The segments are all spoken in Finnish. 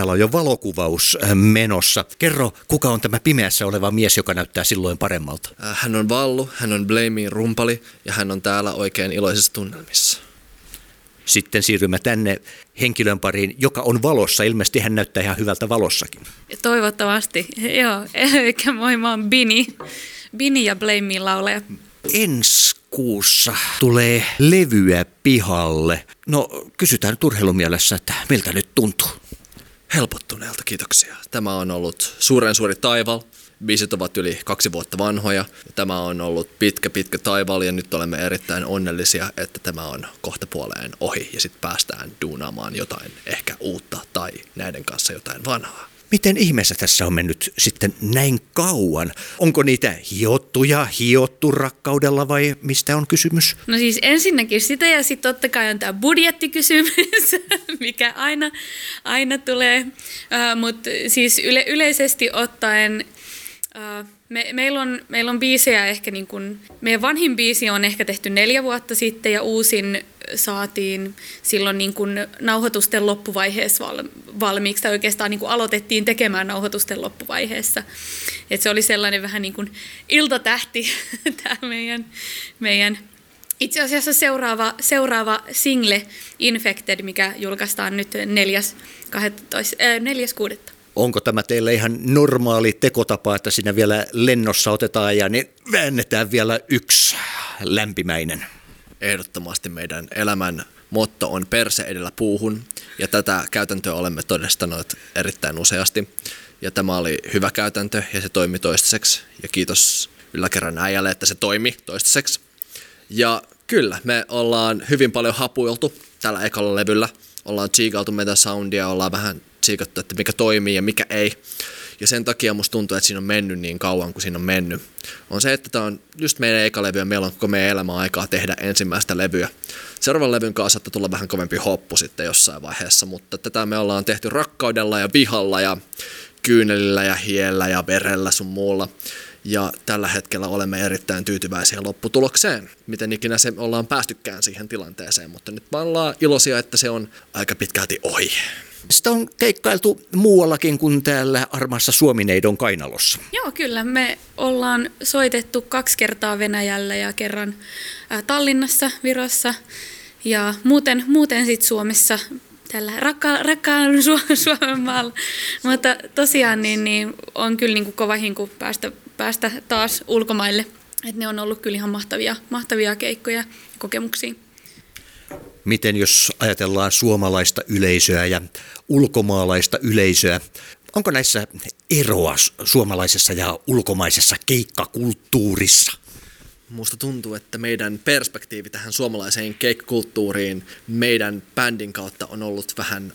täällä on jo valokuvaus äh, menossa. Kerro, kuka on tämä pimeässä oleva mies, joka näyttää silloin paremmalta? Äh, hän on Vallu, hän on Blameen rumpali ja hän on täällä oikein iloisissa tunnelmissa. Sitten siirrymme tänne henkilön pariin, joka on valossa. Ilmeisesti hän näyttää ihan hyvältä valossakin. Toivottavasti, joo. Eli moi, mä oon Bini. Bini ja Blameen lauleja. Ensi kuussa tulee levyä pihalle. No, kysytään nyt urheilumielessä, että miltä nyt tuntuu? Helpottuneelta, kiitoksia. Tämä on ollut suuren suuri taival. Biisit ovat yli kaksi vuotta vanhoja. Tämä on ollut pitkä, pitkä taival ja nyt olemme erittäin onnellisia, että tämä on kohta puoleen ohi ja sitten päästään duunaamaan jotain ehkä uutta tai näiden kanssa jotain vanhaa. Miten ihmeessä tässä on mennyt sitten näin kauan? Onko niitä hiottuja, hiottu rakkaudella vai mistä on kysymys? No siis ensinnäkin sitä ja sitten totta kai on tämä budjettikysymys, mikä aina, aina tulee. Uh, Mutta siis yle, yleisesti ottaen uh, me, meillä, on, meillä on biisejä ehkä niin kuin, meidän vanhin biisi on ehkä tehty neljä vuotta sitten ja uusin saatiin silloin niin kuin nauhoitusten loppuvaiheessa val, valmiiksi, tai oikeastaan niin kuin aloitettiin tekemään nauhoitusten loppuvaiheessa. Et se oli sellainen vähän niin kuin iltatähti tämä meidän, meidän itse asiassa seuraava, seuraava single Infected, mikä julkaistaan nyt 4.6. Onko tämä teille ihan normaali tekotapa, että siinä vielä lennossa otetaan ja niin väännetään vielä yksi lämpimäinen? Ehdottomasti meidän elämän motto on perse edellä puuhun ja tätä käytäntöä olemme todistaneet erittäin useasti. Ja tämä oli hyvä käytäntö ja se toimi toistaiseksi ja kiitos yläkerran äijälle, että se toimi toistaiseksi. Ja kyllä, me ollaan hyvin paljon hapuiltu tällä ekalla levyllä. Ollaan tsiikailtu meidän soundia, ollaan vähän tsiikattu, että mikä toimii ja mikä ei. Ja sen takia musta tuntuu, että siinä on mennyt niin kauan kuin siinä on mennyt. On se, että tämä on just meidän eka levy ja meillä on koko meidän elämä aikaa tehdä ensimmäistä levyä. Seuraavan levyn kanssa saattaa tulla vähän kovempi hoppu sitten jossain vaiheessa, mutta tätä me ollaan tehty rakkaudella ja vihalla ja kyynelillä ja hiellä ja verellä sun muulla. Ja tällä hetkellä olemme erittäin tyytyväisiä lopputulokseen, miten ikinä se ollaan päästykään siihen tilanteeseen, mutta nyt me ollaan iloisia, että se on aika pitkälti ohi. Sitä on keikkailtu muuallakin kuin täällä armassa Suomineidon kainalossa. Joo, kyllä. Me ollaan soitettu kaksi kertaa Venäjällä ja kerran Tallinnassa, Virossa. Ja muuten, muuten sitten Suomessa tällä rakka, rakkaan Su- Suomen maalla. Mutta tosiaan niin, niin on kyllä niin kuin kova hinku päästä, päästä taas ulkomaille. Et ne on ollut kyllä ihan mahtavia, mahtavia keikkoja ja kokemuksia. Miten jos ajatellaan suomalaista yleisöä ja ulkomaalaista yleisöä, onko näissä eroa suomalaisessa ja ulkomaisessa keikkakulttuurissa? Musta tuntuu, että meidän perspektiivi tähän suomalaiseen keikkakulttuuriin meidän bändin kautta on ollut vähän,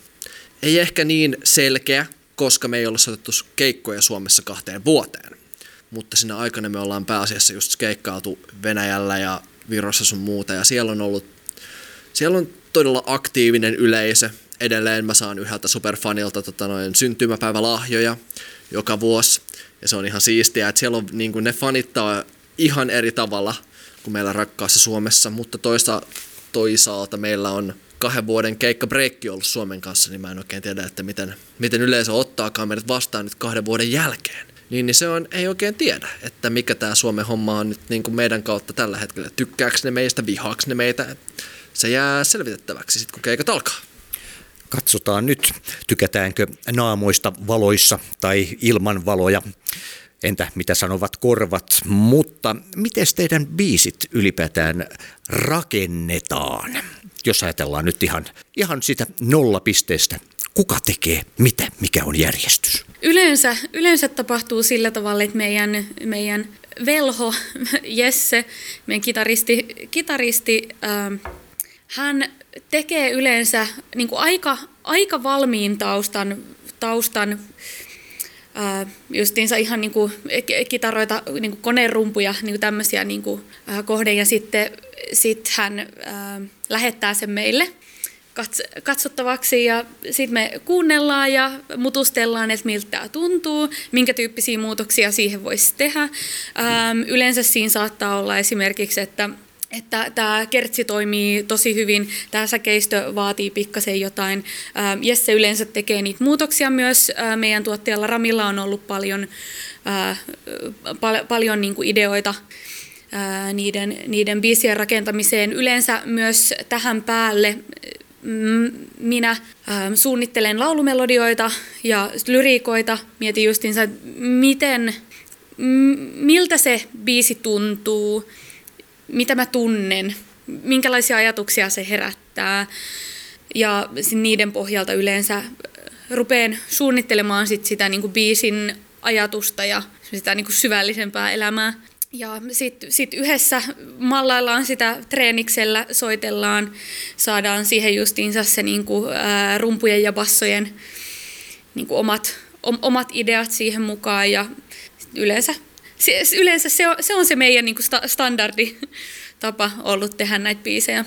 ei ehkä niin selkeä, koska me ei olla soitettu keikkoja Suomessa kahteen vuoteen. Mutta siinä aikana me ollaan pääasiassa just keikkailtu Venäjällä ja Virossa sun muuta, ja siellä on ollut, siellä on todella aktiivinen yleisö. Edelleen mä saan yhdeltä superfanilta tota noin, syntymäpäivälahjoja joka vuosi, ja se on ihan siistiä, että siellä on niin ne fanittaa ihan eri tavalla kuin meillä rakkaassa Suomessa, mutta toisa, toisaalta meillä on kahden vuoden keikka breikki ollut Suomen kanssa, niin mä en oikein tiedä, että miten, miten yleisö ottaakaan meidät vastaan nyt kahden vuoden jälkeen. Niin, niin se on, ei oikein tiedä, että mikä tämä Suomen homma on nyt niin kuin meidän kautta tällä hetkellä. Tykkääkö ne meistä, vihaaks ne meitä? Se jää selvitettäväksi sitten, kun keikat alkaa. Katsotaan nyt, tykätäänkö naamoista valoissa tai ilman valoja. Entä mitä sanovat korvat, mutta miten teidän biisit ylipäätään rakennetaan? Jos ajatellaan nyt ihan, ihan sitä nollapisteestä, kuka tekee mitä, mikä on järjestys? Yleensä, yleensä tapahtuu sillä tavalla, että meidän, meidän velho Jesse, meidän kitaristi, kitaristi äh, hän tekee yleensä niin kuin aika, aika valmiin taustan, taustan Uh, justiinsa ihan niin kuin kitaroita, niin kuin konerumpuja, niin kuin tämmöisiä niin kuin, uh, kohden. Ja sitten sit hän uh, lähettää sen meille kats- katsottavaksi ja sitten me kuunnellaan ja mutustellaan, että miltä tämä tuntuu, minkä tyyppisiä muutoksia siihen voisi tehdä. Um, yleensä siinä saattaa olla esimerkiksi, että että tämä kertsi toimii tosi hyvin, tämä säkeistö vaatii pikkasen jotain. Ää, Jesse yleensä tekee niitä muutoksia myös. Ää, meidän tuottajalla Ramilla on ollut paljon, pal- paljon niin kuin ideoita ää, niiden, niiden biisien rakentamiseen. Yleensä myös tähän päälle minä ää, suunnittelen laulumelodioita ja lyriikoita. Mietin justiinsa, miten, miltä se biisi tuntuu, mitä mä tunnen, minkälaisia ajatuksia se herättää. Ja niiden pohjalta yleensä rupeen suunnittelemaan sit sitä niin kuin biisin ajatusta ja sitä niin kuin syvällisempää elämää. Ja sitten sit yhdessä mallaillaan sitä treeniksellä, soitellaan, saadaan siihen justiinsa se niinku, ää, rumpujen ja bassojen niinku omat, om, omat ideat siihen mukaan ja yleensä, se, yleensä se, on, se on se meidän niinku sta, standardi tapa ollut tehdä näitä biisejä.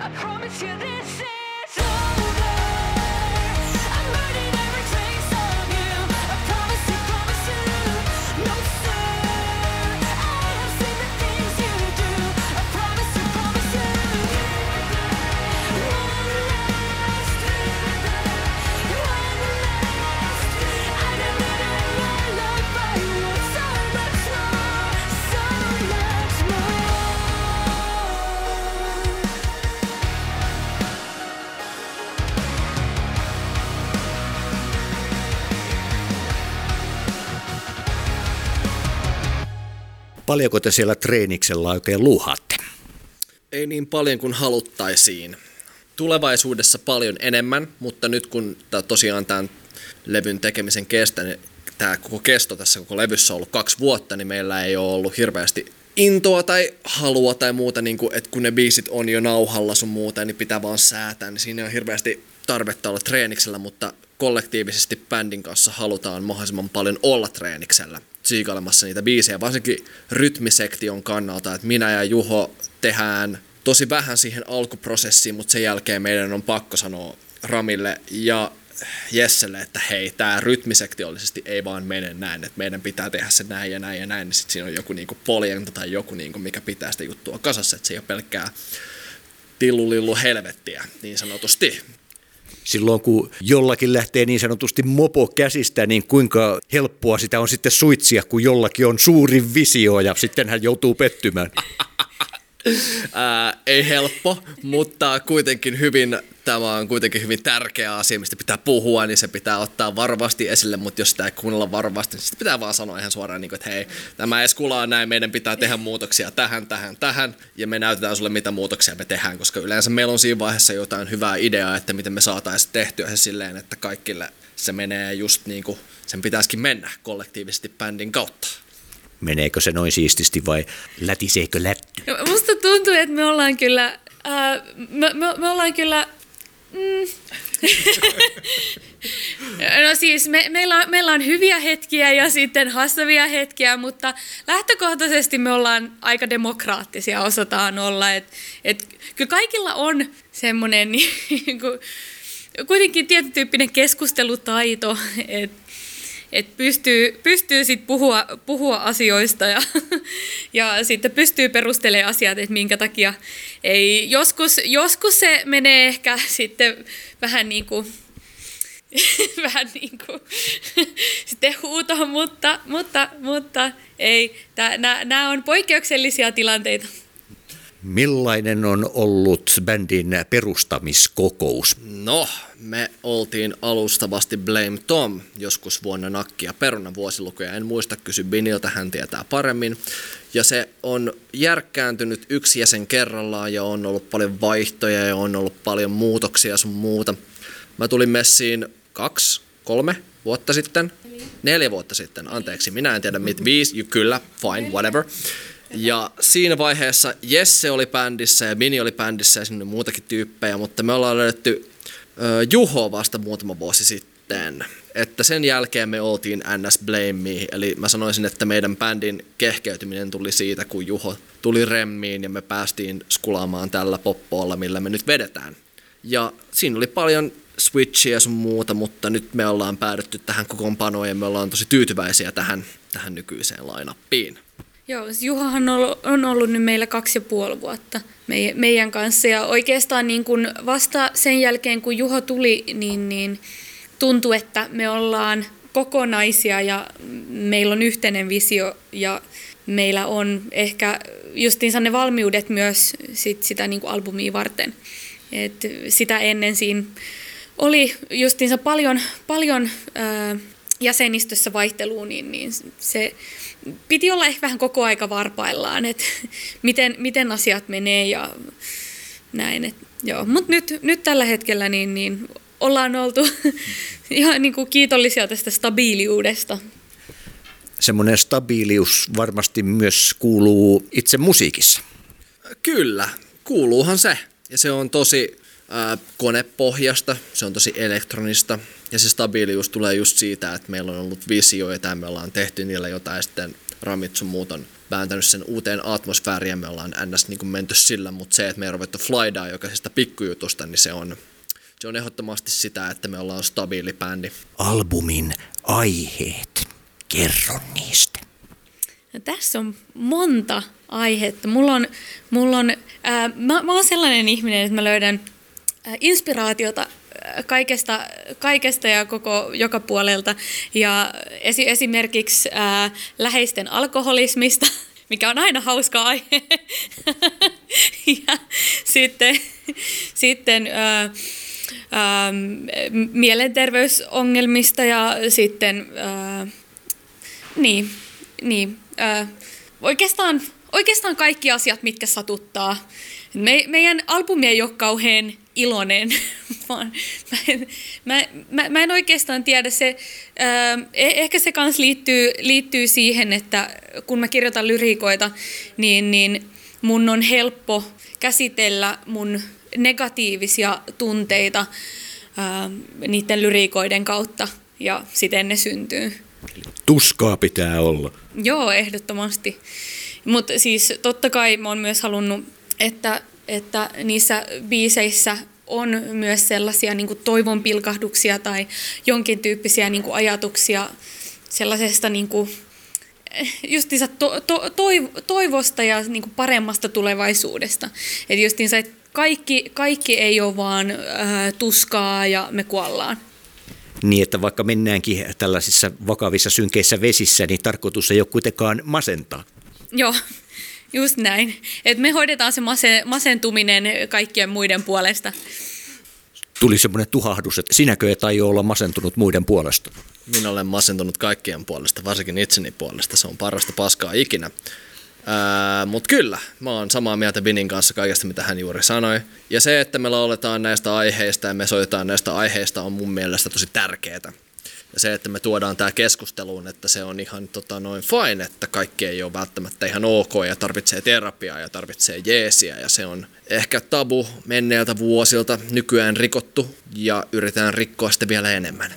I promise you this Paljonko te siellä treeniksellä oikein luhaatte? Ei niin paljon kuin haluttaisiin. Tulevaisuudessa paljon enemmän, mutta nyt kun tosiaan tämän levyn tekemisen kestä, niin tämä koko kesto tässä koko levyssä on ollut kaksi vuotta, niin meillä ei ole ollut hirveästi intoa tai halua tai muuta, niin kuin, että kun ne biisit on jo nauhalla sun muuta, niin pitää vaan säätää, niin siinä on hirveästi tarvetta olla treeniksellä, mutta kollektiivisesti bändin kanssa halutaan mahdollisimman paljon olla treeniksellä tsiikailemassa niitä biisejä, varsinkin rytmisektion kannalta, että minä ja Juho tehdään tosi vähän siihen alkuprosessiin, mutta sen jälkeen meidän on pakko sanoa Ramille ja Jesselle, että hei, tämä rytmisektiolisesti ei vaan mene näin, että meidän pitää tehdä se näin ja näin ja näin, niin sitten siinä on joku niinku poljento tai joku, niinku, mikä pitää sitä juttua kasassa, että se ei ole pelkkää tillulillu helvettiä niin sanotusti. Silloin kun jollakin lähtee niin sanotusti mopo käsistä, niin kuinka helppoa sitä on sitten suitsia, kun jollakin on suuri visio ja sitten hän joutuu pettymään. Ää, ei helppo, mutta kuitenkin hyvin, tämä on kuitenkin hyvin tärkeä asia, mistä pitää puhua, niin se pitää ottaa varovasti esille, mutta jos sitä ei kuunnella varovasti, niin sitten pitää vaan sanoa ihan suoraan, niin kuin, että hei, tämä ei skulaa näin, meidän pitää tehdä muutoksia tähän, tähän, tähän, ja me näytetään sulle, mitä muutoksia me tehdään, koska yleensä meillä on siinä vaiheessa jotain hyvää ideaa, että miten me saataisiin tehtyä se silleen, että kaikille se menee just niin kuin sen pitäisikin mennä kollektiivisesti bändin kautta. Meneekö se noin siististi vai lätiseekö lätty? Musta tuntuu, että me ollaan kyllä, ää, me, me, me ollaan kyllä, mm. no siis me, meillä, on, meillä on hyviä hetkiä ja sitten haastavia hetkiä, mutta lähtökohtaisesti me ollaan aika demokraattisia, osataan olla. Et, et, kyllä kaikilla on semmoinen niin kuitenkin tietyn tyyppinen keskustelutaito, että että pystyy, pystyy sit puhua, puhua asioista ja, ja sitten pystyy perustelemaan asiat, että minkä takia ei. Joskus, joskus se menee ehkä sitten vähän niin kuin, vähän niin kuin sitten huutoon, mutta, mutta, mutta ei. Nämä on poikkeuksellisia tilanteita. Millainen on ollut bändin perustamiskokous? No, me oltiin alustavasti Blame Tom joskus vuonna nakkia peruna vuosilukuja. En muista, kysy Biniltä, hän tietää paremmin. Ja se on järkkääntynyt yksi jäsen kerrallaan ja on ollut paljon vaihtoja ja on ollut paljon muutoksia sun muuta. Mä tulin messiin kaksi, kolme vuotta sitten. Neljä vuotta sitten, anteeksi, minä en tiedä mit, viisi, kyllä, fine, whatever. Ja siinä vaiheessa Jesse oli bändissä ja Mini oli bändissä ja sinne muutakin tyyppejä, mutta me ollaan löydetty Juho vasta muutama vuosi sitten. Että sen jälkeen me oltiin NS Blame eli mä sanoisin, että meidän bändin kehkeytyminen tuli siitä, kun Juho tuli remmiin ja me päästiin skulaamaan tällä poppoolla, millä me nyt vedetään. Ja siinä oli paljon switchia ja sun muuta, mutta nyt me ollaan päädytty tähän kokoonpanoon ja me ollaan tosi tyytyväisiä tähän, tähän nykyiseen lainappiin. Joo, Juhahan on ollut, on ollut nyt meillä kaksi ja puoli vuotta meidän kanssa ja oikeastaan niin kuin vasta sen jälkeen kun Juho tuli, niin, niin tuntui, että me ollaan kokonaisia ja meillä on yhteinen visio ja meillä on ehkä justiinsa ne valmiudet myös sit sitä niin kuin albumia varten. Et sitä ennen siinä oli justiinsa paljon, paljon ää, jäsenistössä vaihtelua, niin, niin se piti olla ehkä vähän koko aika varpaillaan, että miten, miten asiat menee ja näin. Et, joo. Mut nyt, nyt tällä hetkellä niin, niin ollaan oltu ihan niin kuin kiitollisia tästä stabiiliudesta. Semmoinen stabiilius varmasti myös kuuluu itse musiikissa. Kyllä, kuuluuhan se. Ja se on tosi äh, konepohjasta, se on tosi elektronista. Ja se stabiilius tulee just siitä, että meillä on ollut visio ja me ollaan tehty niillä jotain sitten Ramitsu muut on vääntänyt sen uuteen atmosfääriin ja me ollaan ns. Niin kuin menty sillä, mutta se, että me ei ruvettu flydaa jokaisesta pikkujutusta, niin se on, se on ehdottomasti sitä, että me ollaan stabiili bändi. Albumin aiheet, kerro niistä. No, tässä on monta aihetta. Mulla on, mulla on, ää, mä, mä oon sellainen ihminen, että mä löydän inspiraatiota kaikesta, kaikesta ja koko joka puolelta. Ja esi- esimerkiksi ää, läheisten alkoholismista, mikä on aina hauska aihe. ja sitten, sitten ää, ää, mielenterveysongelmista ja sitten ää, niin, niin ää, oikeastaan, oikeastaan kaikki asiat, mitkä satuttaa. Me, meidän albumi ei ole kauhean iloinen, mä en, mä, mä, mä en oikeastaan tiedä. Se, äh, ehkä se kans liittyy, liittyy siihen, että kun mä kirjoitan lyriikoita, niin, niin mun on helppo käsitellä mun negatiivisia tunteita äh, niiden lyriikoiden kautta ja siten ne syntyy. Tuskaa pitää olla. Joo, ehdottomasti. Mutta siis totta kai mä oon myös halunnut, että että niissä biiseissä on myös sellaisia niin kuin toivon pilkahduksia tai jonkin tyyppisiä niin kuin ajatuksia sellaisesta niin kuin, justiinsa to, to, toivosta ja niin kuin paremmasta tulevaisuudesta. Että justiinsa, että kaikki, kaikki ei ole vaan äh, tuskaa ja me kuollaan. Niin, että vaikka mennäänkin tällaisissa vakavissa synkeissä vesissä, niin tarkoitus ei ole kuitenkaan masentaa. Joo, just näin. Et me hoidetaan se masentuminen kaikkien muiden puolesta. Tuli semmoinen tuhahdus, että sinäkö et aio olla masentunut muiden puolesta? Minä olen masentunut kaikkien puolesta, varsinkin itseni puolesta. Se on parasta paskaa ikinä. Mutta kyllä, mä oon samaa mieltä Binin kanssa kaikesta, mitä hän juuri sanoi. Ja se, että me lauletaan näistä aiheista ja me soitetaan näistä aiheista on mun mielestä tosi tärkeää. Ja se, että me tuodaan tämä keskusteluun, että se on ihan tota, noin fine, että kaikki ei ole välttämättä ihan ok ja tarvitsee terapiaa ja tarvitsee jeesiä. Ja se on ehkä tabu menneiltä vuosilta nykyään rikottu ja yritetään rikkoa sitä vielä enemmän.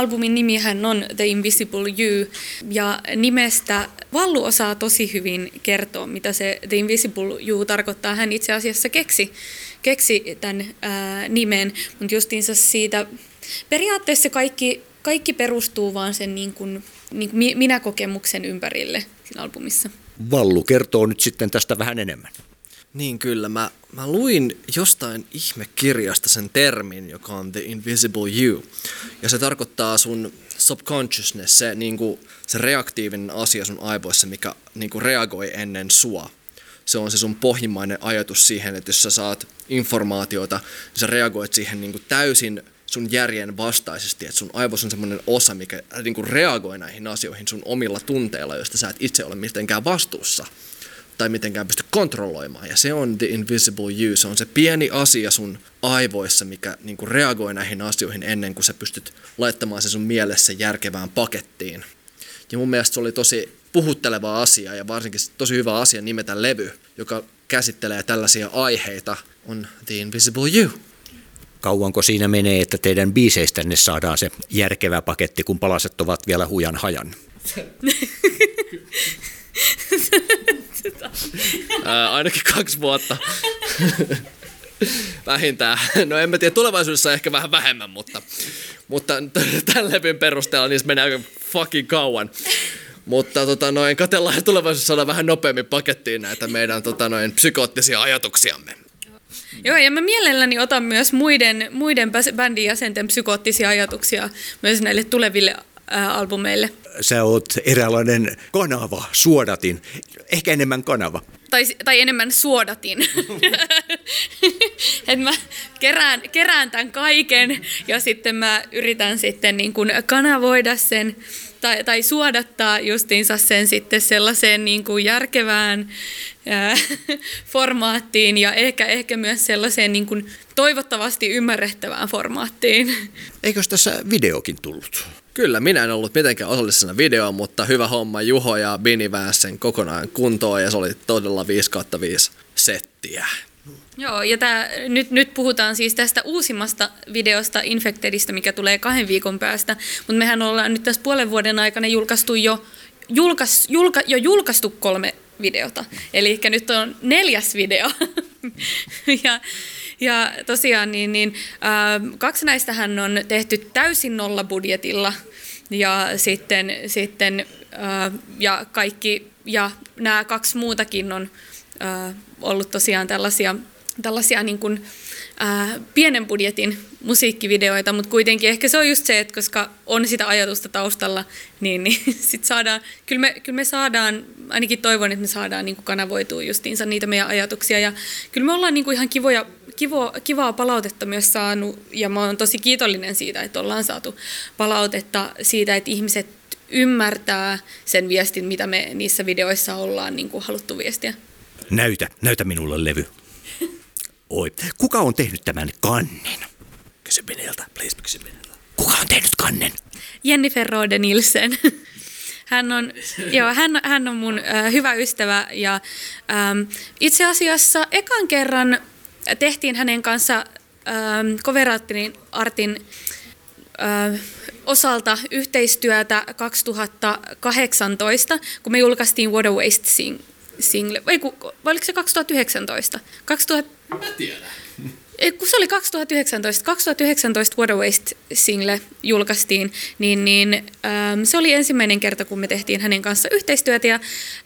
Albumin nimihän on The Invisible You, ja nimestä Vallu osaa tosi hyvin kertoa, mitä se The Invisible You tarkoittaa. Hän itse asiassa keksi, keksi tämän ää, nimen, mutta justiinsa siitä, periaatteessa kaikki, kaikki perustuu vaan sen niin kuin, niin kuin minä-kokemuksen ympärille siinä albumissa. Vallu kertoo nyt sitten tästä vähän enemmän. Niin kyllä, mä, mä luin jostain ihmekirjasta sen termin, joka on The Invisible You. Ja se tarkoittaa sun subconsciousness, se, niin kuin, se reaktiivinen asia sun aivoissa, mikä niin kuin reagoi ennen sua. Se on se sun pohjimmainen ajatus siihen, että jos sä saat informaatiota, niin sä reagoit siihen niin kuin täysin sun järjen vastaisesti, että sun aivos on semmoinen osa, mikä niin kuin reagoi näihin asioihin sun omilla tunteilla, joista sä et itse ole mitenkään vastuussa tai mitenkään pysty kontrolloimaan. Ja se on the invisible you, se on se pieni asia sun aivoissa, mikä niin kuin reagoi näihin asioihin ennen kuin sä pystyt laittamaan se sun mielessä järkevään pakettiin. Ja mun mielestä se oli tosi puhutteleva asia ja varsinkin tosi hyvä asia nimetä levy, joka käsittelee tällaisia aiheita, on The Invisible You. Kauanko siinä menee, että teidän biiseistänne saadaan se järkevä paketti, kun palaset ovat vielä hujan hajan? Ää, ainakin kaksi vuotta. Vähintään. No en mä tiedä, tulevaisuudessa ehkä vähän vähemmän, mutta, mutta tämän levyn perusteella niissä menee aika fucking kauan. Mutta tota, noin, katellaan tulevaisuudessa saada vähän nopeammin pakettiin näitä meidän tota, noin, psykoottisia ajatuksiamme. Joo, ja mä mielelläni otan myös muiden, muiden bändin jäsenten psykoottisia ajatuksia myös näille tuleville ää, albumeille. Sä oot eräänlainen kanava, suodatin, ehkä enemmän kanava. Tai, tai enemmän suodatin. että mä kerään, kerään tämän kaiken ja sitten mä yritän sitten niin kuin kanavoida sen tai, tai suodattaa justiinsa sen sitten sellaiseen niin kuin järkevään ää, formaattiin ja ehkä, ehkä myös sellaiseen niin kuin toivottavasti ymmärrettävään formaattiin. Eikös tässä videokin tullut? Kyllä, minä en ollut mitenkään osallisena videoon, mutta hyvä homma. Juho ja Bini sen kokonaan kuntoon ja se oli todella 5 5 settiä. Joo, ja tää, nyt, nyt puhutaan siis tästä uusimmasta videosta Infectedistä, mikä tulee kahden viikon päästä, mutta mehän ollaan nyt tässä puolen vuoden aikana julkaistu jo, julkais, julka, jo julkaistu kolme videota. Eli nyt on neljäs video. ja, ja tosiaan niin, niin, äh, kaksi näistähän on tehty täysin nolla budjetilla ja sitten, sitten äh, ja kaikki ja nämä kaksi muutakin on äh, ollut tosiaan tällaisia tällaisia niin kuin, ää, pienen budjetin musiikkivideoita, mutta kuitenkin ehkä se on just se, että koska on sitä ajatusta taustalla, niin, niin sit saadaan, kyllä me, kyllä me saadaan, ainakin toivon, että me saadaan niin kuin kanavoitua justiinsa niitä meidän ajatuksia. Ja kyllä me ollaan niin kuin ihan kivoja, kivo, kivaa palautetta myös saanut ja mä oon tosi kiitollinen siitä, että ollaan saatu palautetta siitä, että ihmiset ymmärtää sen viestin, mitä me niissä videoissa ollaan niin kuin haluttu viestiä. Näytä, näytä minulle levy. Oi. Kuka on tehnyt tämän kannen? Kysy Beniltä, please kysy Beniltä. Kuka on tehnyt kannen? Jennifer Rode Nielsen. Hän on, joo, hän, hän on mun äh, hyvä ystävä ja ähm, itse asiassa ekan kerran tehtiin hänen kanssa ähm, Coverattinin Artin äh, osalta yhteistyötä 2018, kun me julkaistiin Water Waste Sing single, vai, ku, vai oliko se 2019? 2000, Mä tiedän. Kun se oli 2019, 2019 Water Waste single julkaistiin, niin, niin ähm, se oli ensimmäinen kerta, kun me tehtiin hänen kanssa yhteistyötä ja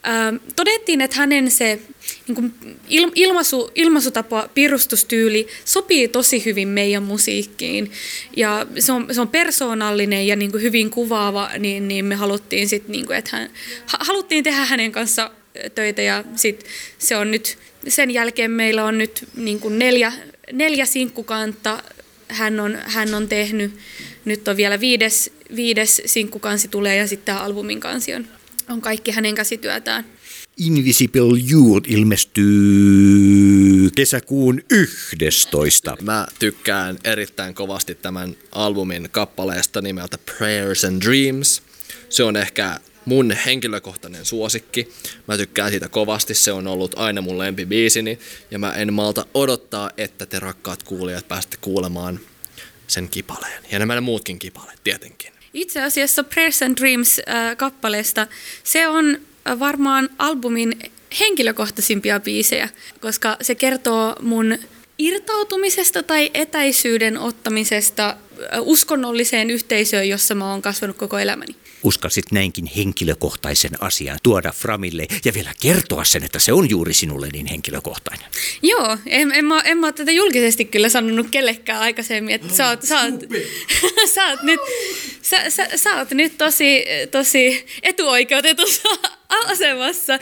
ähm, todettiin, että hänen se niin kuin il, ilmaisu, ilmaisutapa, pirustustyyli sopii tosi hyvin meidän musiikkiin ja se on, se on persoonallinen ja niin kuin hyvin kuvaava, niin, niin me haluttiin sitten, niin kuin, että hän, haluttiin tehdä hänen kanssa töitä ja sit se on nyt, sen jälkeen meillä on nyt niin kuin neljä, neljä sinkkukantta hän on, hän on tehnyt. Nyt on vielä viides, viides sinkkukansi tulee ja sitten tämä albumin kansi on, on kaikki hänen käsityötään. Invisible You ilmestyy kesäkuun 11. Mä tykkään erittäin kovasti tämän albumin kappaleesta nimeltä Prayers and Dreams. Se on ehkä mun henkilökohtainen suosikki. Mä tykkään siitä kovasti, se on ollut aina mun lempibiisini ja mä en malta odottaa, että te rakkaat kuulijat pääsette kuulemaan sen kipaleen. Ja nämä muutkin kipaleet tietenkin. Itse asiassa Prayers and Dreams-kappaleesta äh, se on varmaan albumin henkilökohtaisimpia biisejä, koska se kertoo mun irtautumisesta tai etäisyyden ottamisesta uskonnolliseen yhteisöön, jossa mä oon kasvanut koko elämäni uskalsit näinkin henkilökohtaisen asian tuoda Framille ja vielä kertoa sen, että se on juuri sinulle niin henkilökohtainen. Joo, en, en, mä, en mä ole tätä julkisesti kyllä sanonut kellekään aikaisemmin, että sä oot, sä oot, sä oot nyt, sä, sä, sä oot nyt tosi, tosi etuoikeutetussa asemassa.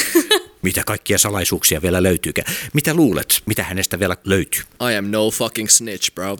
Mitä kaikkia salaisuuksia vielä löytyykään? Mitä luulet, mitä hänestä vielä löytyy? I am no fucking snitch, bro.